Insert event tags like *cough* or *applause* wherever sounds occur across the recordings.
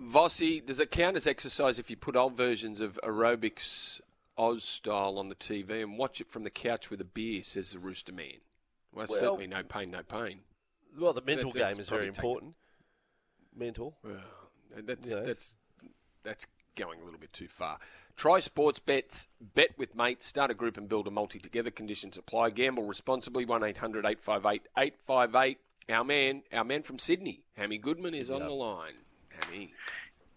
Vossi, does it count as exercise if you put old versions of aerobics Oz style on the TV and watch it from the couch with a beer? Says the Rooster Man. Well, Well- certainly no pain, no pain. Well, the mental That's- game that's is very taken- important. Mental. Well, that's You know. that's that's going a little bit too far. Try sports bets. Bet with mates. Start a group and build a multi together. Conditions apply. Gamble responsibly. One 858 858 Our man, our man from Sydney, Hammy Goodman, is on the line.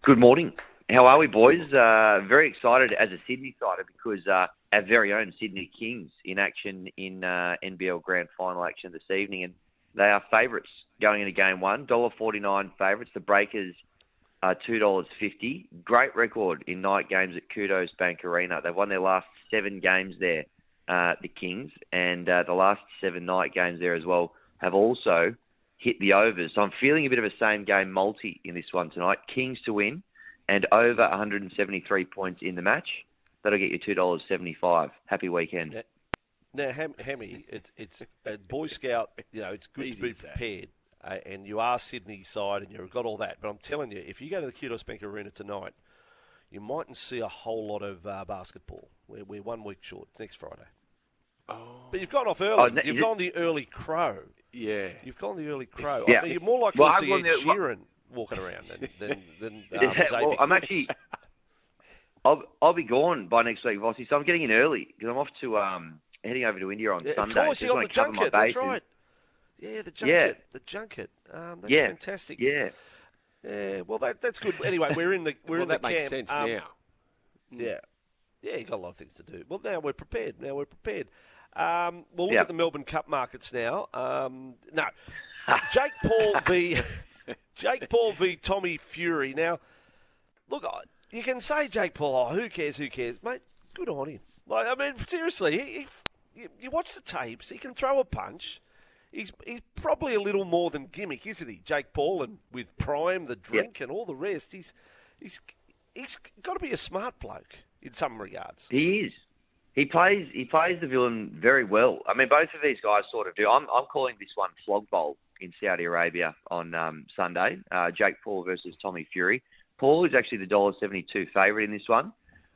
Good morning. How are we, boys? Uh, very excited as a Sydney sider because uh, our very own Sydney Kings in action in uh, NBL Grand Final action this evening, and they are favourites going into Game One. Dollar forty nine favourites. The Breakers are two dollars fifty. Great record in night games at Qudos Bank Arena. They've won their last seven games there, uh, the Kings, and uh, the last seven night games there as well have also hit the overs. So I'm feeling a bit of a same game multi in this one tonight. Kings to win and over 173 points in the match. That'll get you two dollars seventy-five. Happy weekend. Yeah. Now, Ham, Hammy, it's it's a Boy Scout. You know, it's good Easy to be prepared, uh, and you are Sydney side, and you've got all that. But I'm telling you, if you go to the Qudos Bank Arena tonight, you mightn't see a whole lot of uh, basketball. We're, we're one week short. It's next Friday. Oh, But you've gone off early. Oh, no, you've you- gone the early crow. yeah. You've gone the early crow. Yeah. I mean, you're more likely Well, to I've see gone Ed the- Sheeran walking around than than, than *laughs* um, Yeah, well, I'm actually. *laughs* I'll, I'll be gone by next week, Vossi. So I'm getting in early because I'm off to um heading over to India on Yeah, Sunday. Of course, Just you're on the junket. That's right. Yeah, the junket. Yeah. junket. The junket. Um, that's Yeah, fantastic. Yeah. Yeah, well, that, that's good. Anyway, we're in the *laughs* we're well, in the that makes camp. sense Um, now. Yeah, yeah, you got a lot of things to do. Well, now we're prepared. Now we're prepared. Um, we'll look Yeah. at the Melbourne Cup markets now. Um, no, *laughs* Jake Paul v Jake Paul v Tommy Fury. Now, look, you can say Jake Paul. Oh, who cares? Who cares, mate? Good on him. Like, I mean, seriously, he, he, you, you watch the tapes. He can throw a punch. He's he's probably a little more than gimmick, isn't he? Jake Paul and with Prime, the drink, and all the rest. He's he's he's got to be a smart bloke in some regards. He is. He plays. He plays the villain very well. I mean, both of these guys sort of do. I'm. I'm calling this one flog bowl in Saudi Arabia on um, Sunday. Uh, Jake Paul versus Tommy Fury. Paul is actually the dollar seventy two favourite in this one.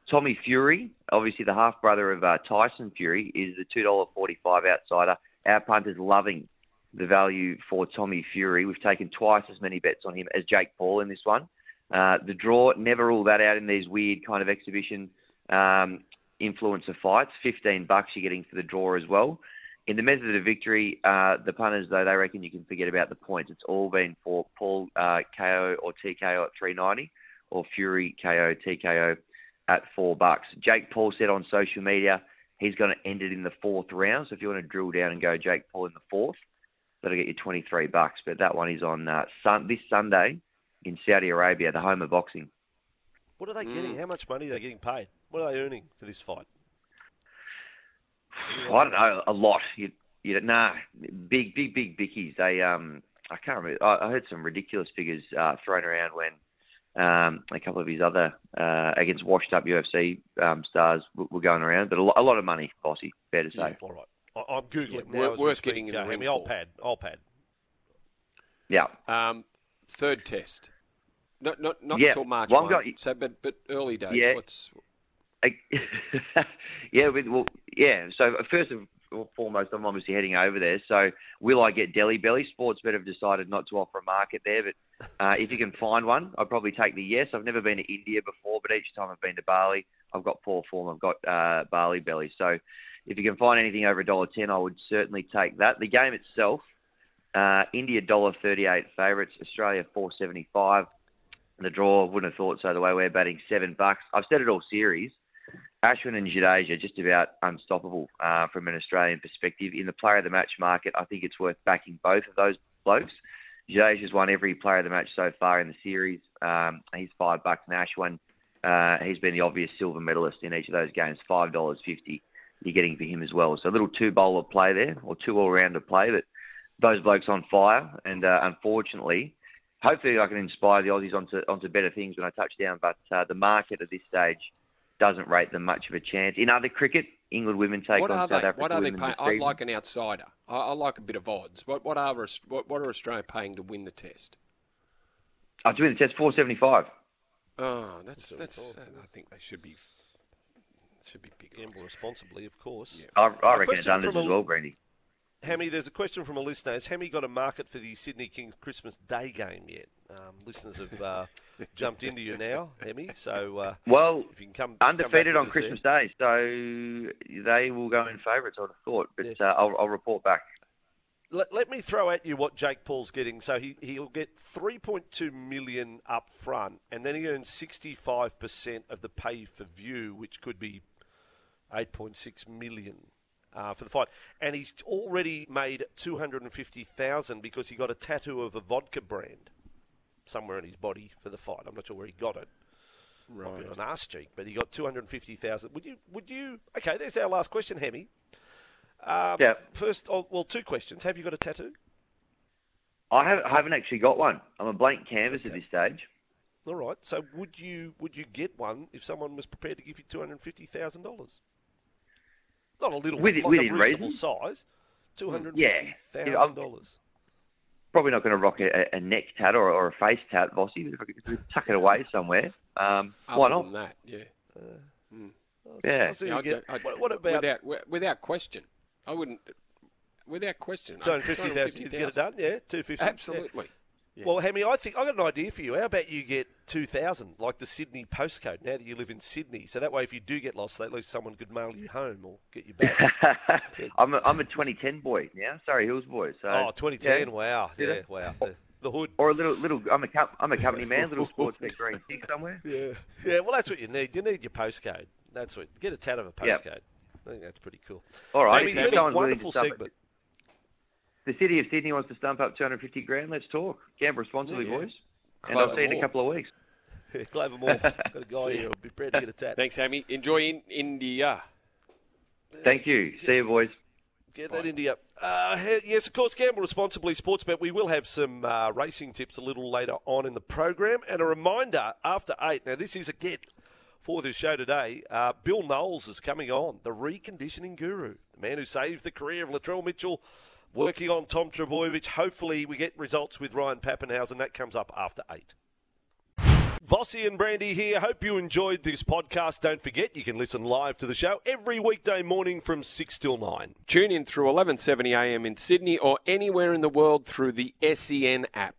Tommy Fury, obviously the half brother of uh, Tyson Fury, is the two dollar forty five outsider. Our punters loving the value for Tommy Fury. We've taken twice as many bets on him as Jake Paul in this one. Uh, the draw, never rule that out in these weird kind of exhibition um, influencer fights. 15 bucks you're getting for the draw as well. In the method of victory, uh, the punters, though, they reckon you can forget about the points. It's all been for Paul uh, KO or TKO at 390 or Fury KO TKO at 4 bucks. Jake Paul said on social media he's going to end it in the fourth round. So if you want to drill down and go Jake Paul in the fourth, that'll get you 23 bucks. But that one is on uh, sun- this Sunday in Saudi Arabia, the home of boxing. What are they getting? How much money are they getting paid? What are they earning for this fight? I don't know, a lot. You, you nah, big, big, big bickies. They, um, I can't remember. I, I heard some ridiculous figures uh, thrown around when um, a couple of his other uh, against washed-up UFC um, stars w- were going around. But a, lo- a lot of money, Vossi. Fair to say. All right, I, I'm googling Yeah, now. wor- as worth speak, getting in the uh, ring Hammy. I'll pad. I'll pad. Yeah. Um, third test. Not not not Yeah, until March well, one. got- So, but but early days. Yeah. What's *laughs* Yeah, well, yeah. So first and foremost, I'm obviously heading over there. So will I get Delhi Belly? Sportsbet have decided not to offer a market there, but uh, if you can find one, I'd probably take the yes. I've never been to India before, but each time I've been to Bali, I've got poor form. I've got uh, Bali Belly. So if you can find anything over a dollar ten, I would certainly take that. The game itself, uh, India dollar thirty eight favourites, Australia four seventy five. The draw wouldn't have thought so. The way we're batting, seven bucks. I've said it all series. Ashwin and Jadeja just about unstoppable uh, from an Australian perspective. In the player of the match market, I think it's worth backing both of those blokes. Jadeja's won every player of the match so far in the series. Um, he's five bucks, and Ashwin, uh, he's been the obvious silver medalist in each of those games. Five dollars fifty. You're getting for him as well. So a little two bowler play there, or two all rounder play, but those blokes on fire. And uh, unfortunately, hopefully I can inspire the Aussies onto onto better things when I touch down. But uh, the market at this stage doesn't rate them much of a chance. In other cricket, England women take what on are South they? Africa What are they women paying? I season. like an outsider. I, I like a bit of odds. What what are what, what are Australia paying to win the test? Oh, to win the test, four seventy five. Oh, that's That's that's. I think they should be should be big. Gamble responsibly, of course. Yeah. I, I A reckon it's question unders from as a- well, Brandy. Hammy, there's a question from a listener. Has Hammy got a market for the Sydney Kings Christmas Day game yet? Um, listeners have uh, *laughs* jumped into you now, Hammy. So uh, Well, if you can come come undefeated back on us there. Christmas Day, so they will go in favourites. I would have thought, but uh, I'll, I'll report back. Let, let me throw at you what Jake Paul's getting. So he, he'll get 3.2 million up front, and then he earns 65% of the pay for view, which could be 8.6 million uh, for the fight. And he's already made 250,000 because he got a tattoo of a vodka brand somewhere in his body for the fight. I'm not sure where he got it. Right. on an arse cheek, but he got 250,000. Would you, would you, okay, there's our last question, Hammy. Um, Yeah. First, oh, well, two questions. Have you got a tattoo? I, have, I haven't actually got one. I'm a blank canvas at this stage. All right. So would you would you get one if someone was prepared to give you two hundred fifty thousand dollars? Not a little, Within- like within a reasonable reason. size. Two hundred Yeah. fifty Yeah, thousand I'm- dollars. Probably not going to rock a, a neck tat or, or a face tat, Vossi. If I could tuck it away somewhere, um, Other why not? than that, yeah. Yeah. So Yeah, you I'd get, I'd- what, what about without without question? I wouldn't. Without question, two hundred fifty thousand? You get it done. Yeah, two fifty. Absolutely. Yeah. Well, Hammy, I think I got an idea for you. How about you get two thousand, like the Sydney postcode? Now that you live in Sydney, so that way, if you do get lost, at least someone could mail you home or get you back. *laughs* I'm a, I'm a 2010 boy now. Sorry, Hills boy. So oh, 2010. yeah. Wow. Yeah. Wow. The, the hood. Or a little little. I'm a I'm a company man. Little *laughs* Sportsbet green tick somewhere. Yeah. Yeah, well, that's what you need. You need your postcode. That's what. Get a tat of a Yep. postcode. I think that's pretty cool. All right. If it's been a someone's willing to wonderful it- segment. The city of Sydney wants to stump up 250 grand. Let's talk. Gamble responsibly, Yeah, yeah. boys. And I'll Clover see you in a couple of weeks. *laughs* Clover Moore. Got a *laughs* guy here who'll be prepared to get a tat. Thanks, Hammy. Enjoy in India. Thank you. See you, boys. Get that India. Uh, yes, of course, gamble responsibly, sports Sportsbet. We will have some uh, racing tips a little later on in the program. And a reminder after eight. Now, this is a get for this show today. Uh, Bill Knowles is coming on, the reconditioning guru, the man who saved the career of Latrell Mitchell, working on Tom Trbojevic. Hopefully, we get results with Ryan Papenhuyzen. That comes up after eight. Vossi and Brandy here. Hope you enjoyed this podcast. Don't forget, you can listen live to the show every weekday morning from 6 till 9. Tune in through 11:70 a.m. in Sydney or anywhere in the world through the SEN app.